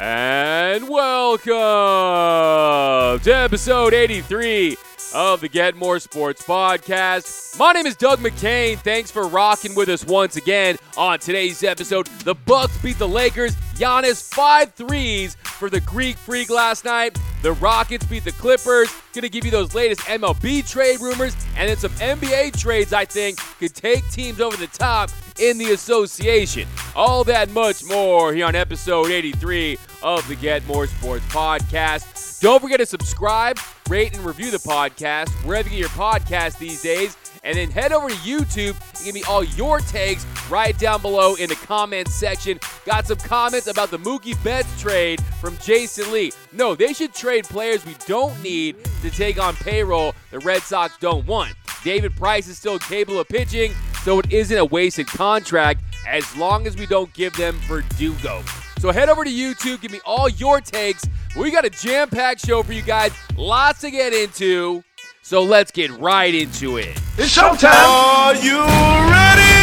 And welcome to episode 83 of the Get More Sports podcast. My name is Doug McCain. Thanks for rocking with us once again on today's episode. The Bucks beat the Lakers. Giannis five threes for the Greek Freak last night. The Rockets beat the Clippers. Gonna give you those latest MLB trade rumors and then some NBA trades I think could take teams over the top in the association. All that much more here on episode 83 of the Get More Sports podcast. Don't forget to subscribe, rate, and review the podcast wherever you get your podcast these days. And then head over to YouTube and give me all your takes right down below in the comments section. Got some comments about the Mookie Betts trade from Jason Lee. No, they should trade players we don't need to take on payroll the Red Sox don't want. David Price is still capable of pitching, so it isn't a wasted contract as long as we don't give them Verdugo. So head over to YouTube, give me all your takes. We got a jam packed show for you guys, lots to get into. So let's get right into it. It's showtime! Are you ready?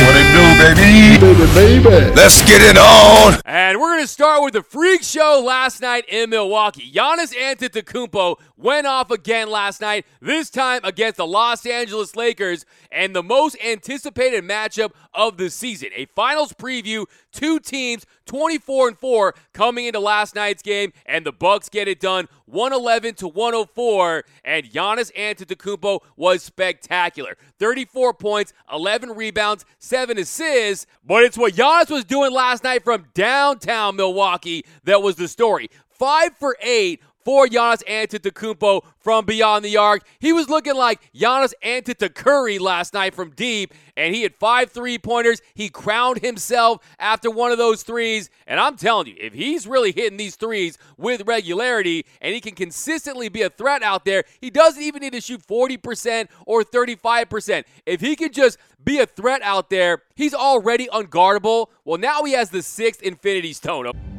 What it do, baby? Baby, baby. Let's get it on! And we're going to start with the freak show last night in Milwaukee. Giannis Antetokounmpo went off again last night, this time against the Los Angeles Lakers, and the most anticipated matchup of the season. A finals preview, two teams 24 and 4 coming into last night's game, and the Bucks get it done 111 to 104, and Giannis Antetokounmpo was spectacular. 34 points, 11 rebounds, 7 assists, but it's what Giannis was doing last night from downtown Milwaukee that was the story. 5 for 8 for Giannis Antetokounmpo from beyond the arc. He was looking like Giannis Antetokounmpo last night from deep, and he had five three-pointers. He crowned himself after one of those threes, and I'm telling you, if he's really hitting these threes with regularity and he can consistently be a threat out there, he doesn't even need to shoot 40% or 35%. If he can just be a threat out there, he's already unguardable. Well, now he has the sixth Infinity Stone.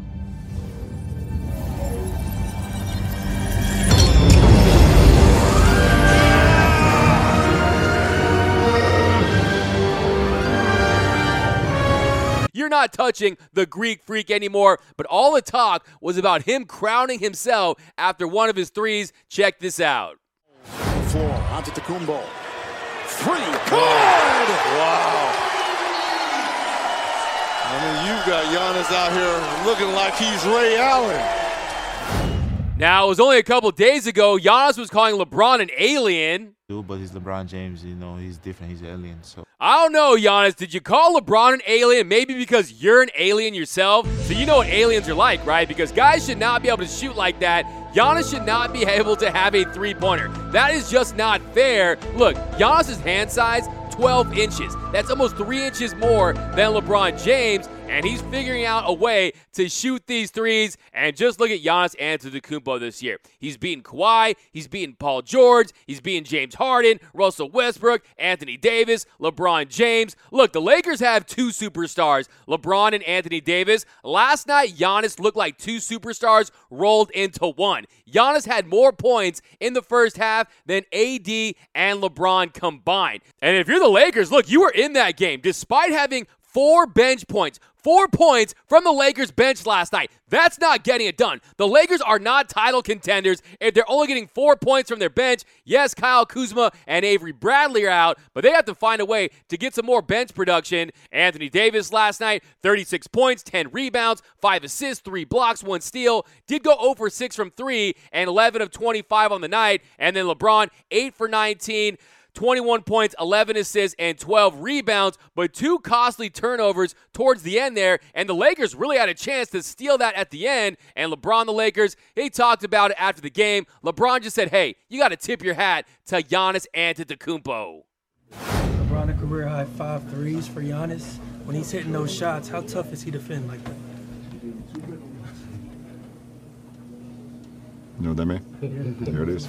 You're not touching the Greek freak anymore, but all the talk was about him crowning himself after one of his threes. Check this out. Floor, Antetokounmpo. Free. Good! Wow. I mean, you've got Giannis out here looking like he's Ray Allen. Now, it was only a couple days ago, Giannis was calling LeBron an alien. But he's LeBron James. You know, he's different. He's alien. So I don't know, Giannis. Did you call LeBron an alien? Maybe because you're an alien yourself. So you know what aliens are like, right? Because guys should not be able to shoot like that. Giannis should not be able to have a three pointer. That is just not fair. Look, Giannis's hand size, 12 inches. That's almost three inches more than LeBron James, and he's figuring out a way to shoot these threes. And just look at Giannis Antetokounmpo this year. He's beaten Kawhi, he's beaten Paul George, he's beaten James Harden, Russell Westbrook, Anthony Davis, LeBron James. Look, the Lakers have two superstars, LeBron and Anthony Davis. Last night, Giannis looked like two superstars rolled into one. Giannis had more points in the first half than AD and LeBron combined. And if you're the Lakers, look, you were in that game despite having four bench points. Four points from the Lakers bench last night. That's not getting it done. The Lakers are not title contenders if they're only getting four points from their bench. Yes, Kyle Kuzma and Avery Bradley are out, but they have to find a way to get some more bench production. Anthony Davis last night, 36 points, 10 rebounds, 5 assists, 3 blocks, 1 steal. Did go 0 for 6 from 3 and 11 of 25 on the night. And then LeBron, 8 for 19. 21 points, 11 assists, and 12 rebounds, but two costly turnovers towards the end there. And the Lakers really had a chance to steal that at the end. And LeBron, the Lakers, he talked about it after the game. LeBron just said, hey, you got to tip your hat to Giannis Antetokounmpo. LeBron a career high five threes for Giannis. When he's hitting those shots, how tough is he to defend like that? You know what that means? There it is.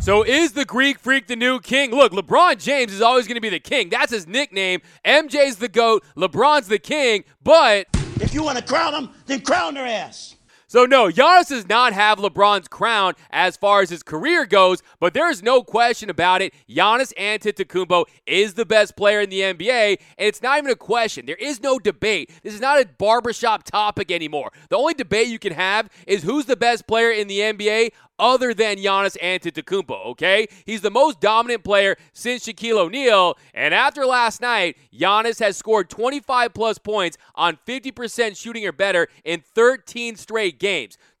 So is the Greek freak the new king? Look, LeBron James is always going to be the king. That's his nickname. MJ's the GOAT, LeBron's the king, but If you want to crown them, then crown their ass. So, no, Giannis does not have LeBron's crown as far as his career goes, but there is no question about it. Giannis Antetokounmpo is the best player in the NBA, and it's not even a question. There is no debate. This is not a barbershop topic anymore. The only debate you can have is who's the best player in the NBA other than Giannis Antetokounmpo, okay? He's the most dominant player since Shaquille O'Neal, and after last night, Giannis has scored 25 plus points on 50% shooting or better in 13 straight games.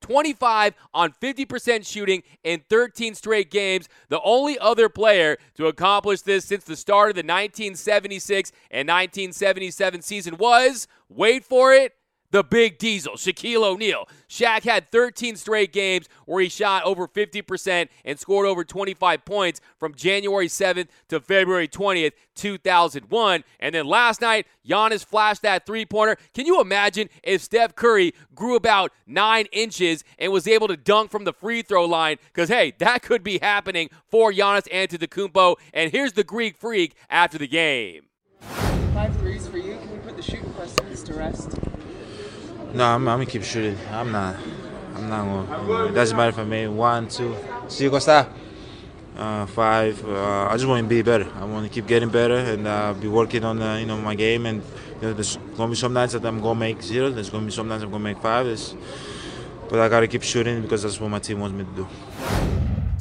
25 on 50% shooting in 13 straight games. The only other player to accomplish this since the start of the 1976 and 1977 season was, wait for it, the big diesel, Shaquille O'Neal. Shaq had 13 straight games where he shot over 50% and scored over 25 points from January 7th to February 20th, 2001. And then last night, Giannis flashed that three pointer. Can you imagine if Steph Curry grew about nine inches and was able to dunk from the free throw line? Because, hey, that could be happening for Giannis Antetokounmpo. And here's the Greek freak after the game. Five threes for you. Can we put the shooting questions to rest? No, I'm, I'm gonna keep shooting. I'm not. I'm not gonna. It doesn't matter if I made one, two. See you, Costa. Uh, five. Uh, I just want to be better. I want to keep getting better and uh, be working on you know my game. And you know, there's gonna be some nights that I'm gonna make zero. There's gonna be some nights I'm gonna make five. But I gotta keep shooting because that's what my team wants me to do.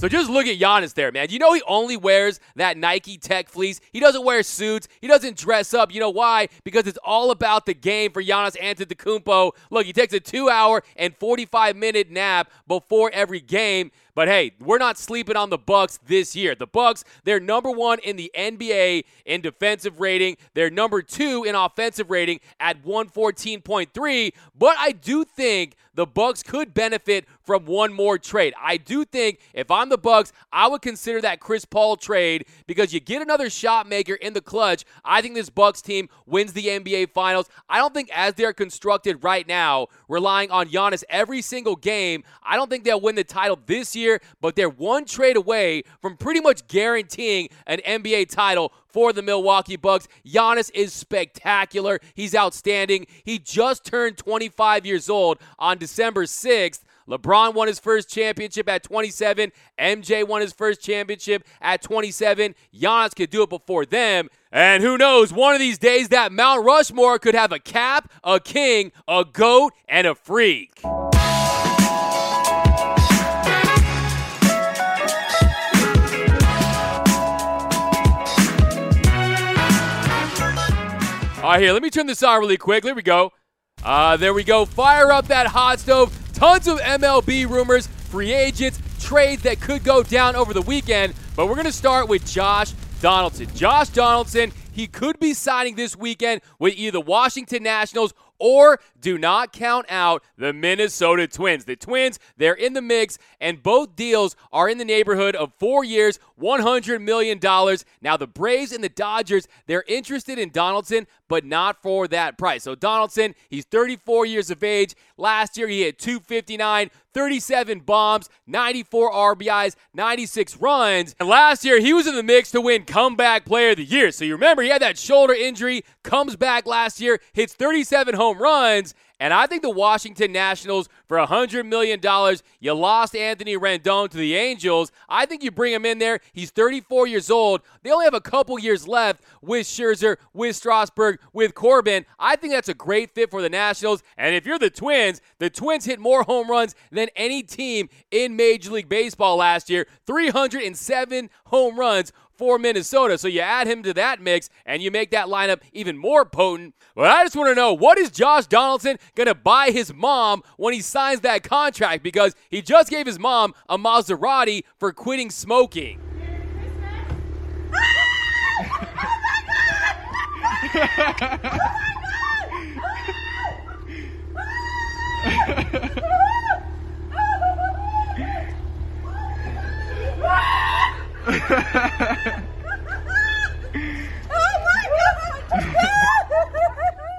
So just look at Giannis there, man. You know he only wears that Nike Tech fleece. He doesn't wear suits. He doesn't dress up. You know why? Because it's all about the game for Giannis Antetokounmpo. Look, he takes a two-hour and 45-minute nap before every game. But hey, we're not sleeping on the Bucks this year. The Bucks, they're number 1 in the NBA in defensive rating. They're number 2 in offensive rating at 114.3, but I do think the Bucks could benefit from one more trade. I do think if I'm the Bucks, I would consider that Chris Paul trade because you get another shot maker in the clutch. I think this Bucks team wins the NBA Finals. I don't think as they're constructed right now, relying on Giannis every single game, I don't think they'll win the title this year, but they're one trade away from pretty much guaranteeing an NBA title for the Milwaukee Bucks. Giannis is spectacular. He's outstanding. He just turned 25 years old on December 6th. LeBron won his first championship at 27. MJ won his first championship at 27. Giannis could do it before them. And who knows, one of these days that Mount Rushmore could have a cap, a king, a goat, and a freak. Right, here, let me turn this on really quick. There we go. Uh, there we go. Fire up that hot stove. Tons of MLB rumors, free agents, trades that could go down over the weekend. But we're going to start with Josh Donaldson. Josh Donaldson, he could be signing this weekend with either the Washington Nationals or do not count out the Minnesota Twins. The Twins, they're in the mix, and both deals are in the neighborhood of four years, $100 million. Now, the Braves and the Dodgers, they're interested in Donaldson, but not for that price. So, Donaldson, he's 34 years of age. Last year, he had 259, 37 bombs, 94 RBIs, 96 runs. And last year, he was in the mix to win Comeback Player of the Year. So, you remember, he had that shoulder injury, comes back last year, hits 37 home runs. And I think the Washington Nationals, for $100 million, you lost Anthony Rendon to the Angels. I think you bring him in there. He's 34 years old. They only have a couple years left with Scherzer, with Strasburg, with Corbin. I think that's a great fit for the Nationals. And if you're the Twins, the Twins hit more home runs than any team in Major League Baseball last year 307 home runs for Minnesota. So you add him to that mix and you make that lineup even more potent. But I just want to know what is Josh Donaldson going to buy his mom when he signs that contract? Because he just gave his mom a Maserati for quitting smoking.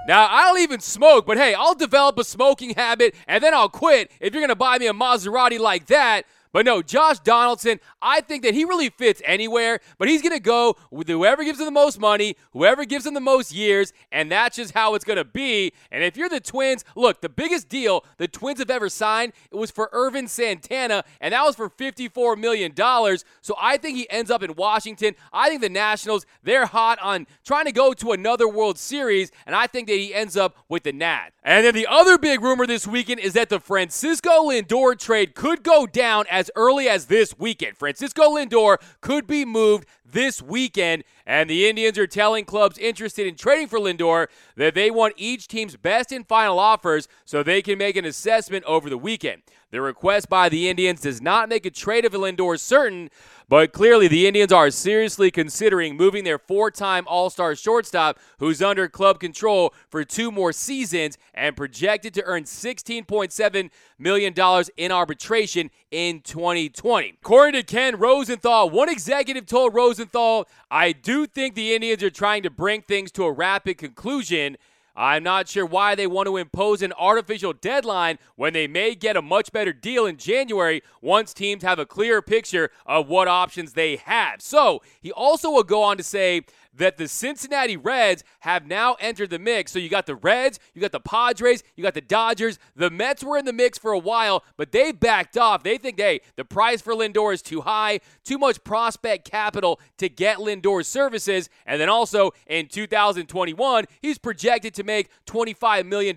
Now, I don't even smoke, but hey, I'll develop a smoking habit and then I'll quit if you're going to buy me a Maserati like that. But no, Josh Donaldson, I think that he really fits anywhere, but he's going to go with whoever gives him the most money, whoever gives him the most years, and that's just how it's going to be. And if you're the Twins, look, the biggest deal the Twins have ever signed, it was for Ervin Santana, and that was for $54 million. So I think he ends up in Washington. I think the Nationals, they're hot on trying to go to another World Series, and I think that he ends up with the Nat. And then the other big rumor this weekend is that the Francisco Lindor trade could go down as early as this weekend. Francisco Lindor could be moved this weekend, and the Indians are telling clubs interested in trading for Lindor that they want each team's best and final offers so they can make an assessment over the weekend. The request by the Indians does not make a trade of Lindor certain, but clearly the Indians are seriously considering moving their four time All Star shortstop, who's under club control for two more seasons and projected to earn $16.7 million in arbitration in 2020. According to Ken Rosenthal, one executive told Rosenthal, I do think the Indians are trying to bring things to a rapid conclusion. I'm not sure why they want to impose an artificial deadline when they may get a much better deal in January once teams have a clearer picture of what options they have. So, he also will go on to say that the Cincinnati Reds have now entered the mix. So you got the Reds, you got the Padres, you got the Dodgers. The Mets were in the mix for a while, but they backed off. They think, hey, the price for Lindor is too high, too much prospect capital to get Lindor's services. And then also in 2021, he's projected to make $25 million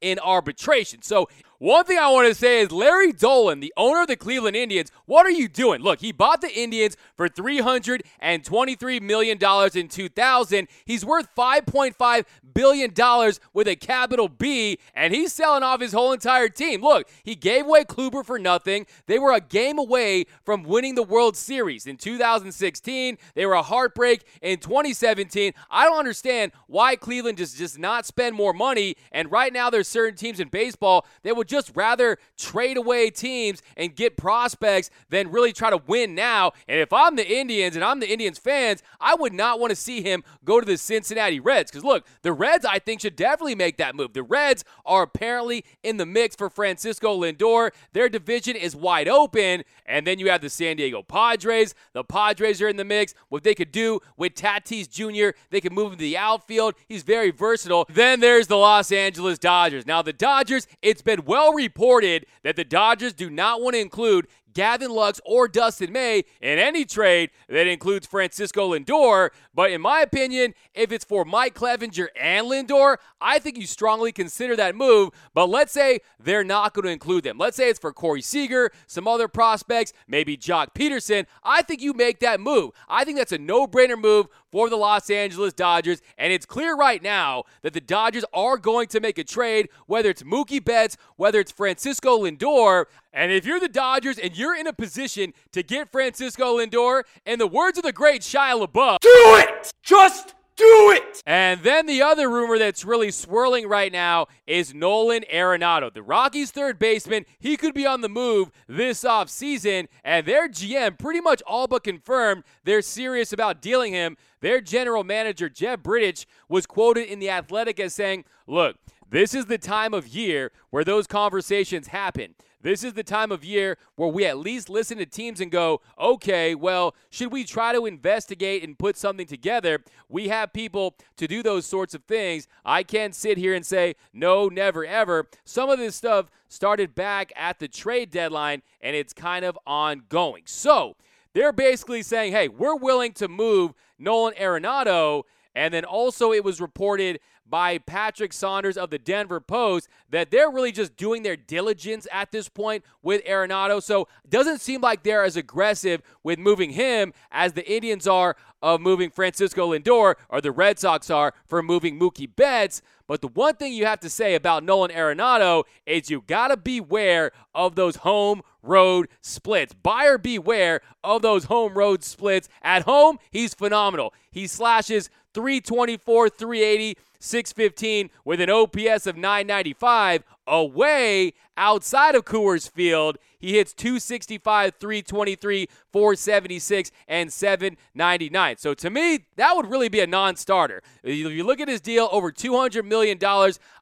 in arbitration. So one thing I want to say is Larry Dolan, the owner of the Cleveland Indians, what are you doing? Look, he bought the Indians for $323 million in 2000. He's worth $5.5 billion dollars with a capital B, and he's selling off his whole entire team. Look, he gave away Kluber for nothing. They were a game away from winning the World Series in 2016. They were a heartbreak in 2017. I don't understand why Cleveland just does not spend more money, and right now there's certain teams in baseball that would just rather trade away teams and get prospects than really try to win now. And if I'm the Indians and I'm the Indians fans, I would not want to see him go to the Cincinnati Reds. Because look, the Reds, I think, should definitely make that move. The Reds are apparently in the mix for Francisco Lindor. Their division is wide open. And then you have the San Diego Padres. The Padres are in the mix. What they could do with Tatis Jr., they could move him to the outfield. He's very versatile. Then there's the Los Angeles Dodgers. Now, the Dodgers, it's been well well reported that the Dodgers do not want to include Gavin Lux or Dustin May in any trade that includes Francisco Lindor. But in my opinion, if it's for Mike Clevinger and Lindor, I think you strongly consider that move. But let's say they're not going to include them. Let's say it's for Corey Seager, some other prospects, maybe Joc Pederson. I think you make that move. I think that's a no brainer move for the Los Angeles Dodgers. And it's clear right now that the Dodgers are going to make a trade, whether it's Mookie Betts, whether it's Francisco Lindor. And if you're the Dodgers and you're in a position to get Francisco Lindor, in the words of the great Shia LaBeouf, do it! Just do it! And then the other rumor that's really swirling right now is Nolan Arenado. The Rockies' third baseman, he could be on the move this offseason, and their GM pretty much all but confirmed they're serious about dealing him. Their general manager, Jeff Bridich, was quoted in The Athletic as saying, Look, this is the time of year where those conversations happen. This is the time of year where we at least listen to teams and go, okay, well, should we try to investigate and put something together? We have people to do those sorts of things. I can't sit here and say, no, never, ever. Some of this stuff started back at the trade deadline and it's kind of ongoing. So they're basically saying, hey, we're willing to move Nolan Arenado. And then also, it was reported by Patrick Saunders of the Denver Post that they're really just doing their diligence at this point with Arenado. So it doesn't seem like they're as aggressive with moving him as the Indians are of moving Francisco Lindor or the Red Sox are for moving Mookie Betts. But the one thing you have to say about Nolan Arenado is you got to beware of those home road splits. Buyer beware of those home road splits. At home, he's phenomenal. He slashes 324, 380, 615 with an OPS of 995. Away outside of Coors Field, he hits 265, 323, 476, and 799. So to me, that would really be a non starter. If you look at his deal, over $200 million,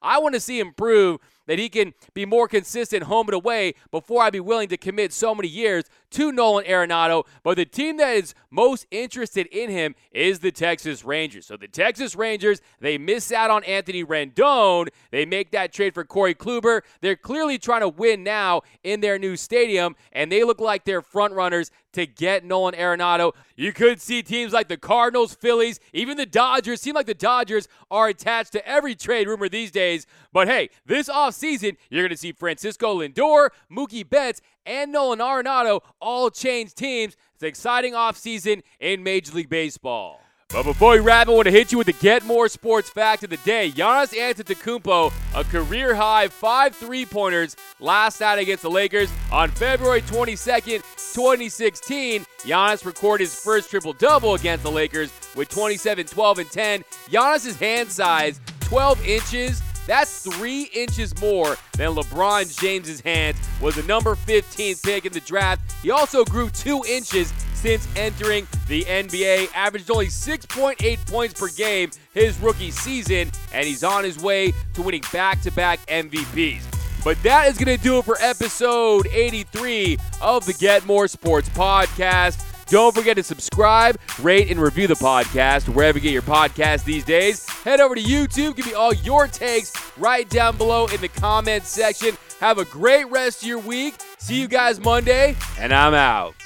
I want to see him prove that he can be more consistent home and away before I'd be willing to commit so many years to Nolan Arenado. But the team that is most interested in him is the Texas Rangers. So the Texas Rangers, they miss out on Anthony Rendon. They make that trade for Corey Kluber. They're clearly trying to win now in their new stadium, and they look like they're front runners to get Nolan Arenado. You could see teams like the Cardinals, Phillies, even the Dodgers. Seem like the Dodgers are attached to every trade rumor these days. But hey, this offseason, you're going to see Francisco Lindor, Mookie Betts, and Nolan Arenado all change teams. It's an exciting offseason in Major League Baseball. But before we wrap, I want to hit you with the Get More Sports fact of the day. Giannis Antetokounmpo, a career high five three-pointers last night against the Lakers on February 22nd, 2016. Giannis recorded his first triple-double against the Lakers with 27, 12, and 10. Giannis's hand size, 12 inches. That's three inches more than LeBron James's hands. Was the number 15 pick in the draft. He also grew two inches since entering the NBA, averaged only 6.8 points per game his rookie season, and he's on his way to winning back to back MVPs. But that is going to do it for episode 83 of the Get More Sports Podcast. Don't forget to subscribe, rate, and review the podcast wherever you get your podcast these days. Head over to YouTube, give me all your takes right down below in the comments section. Have a great rest of your week. See you guys Monday, and I'm out.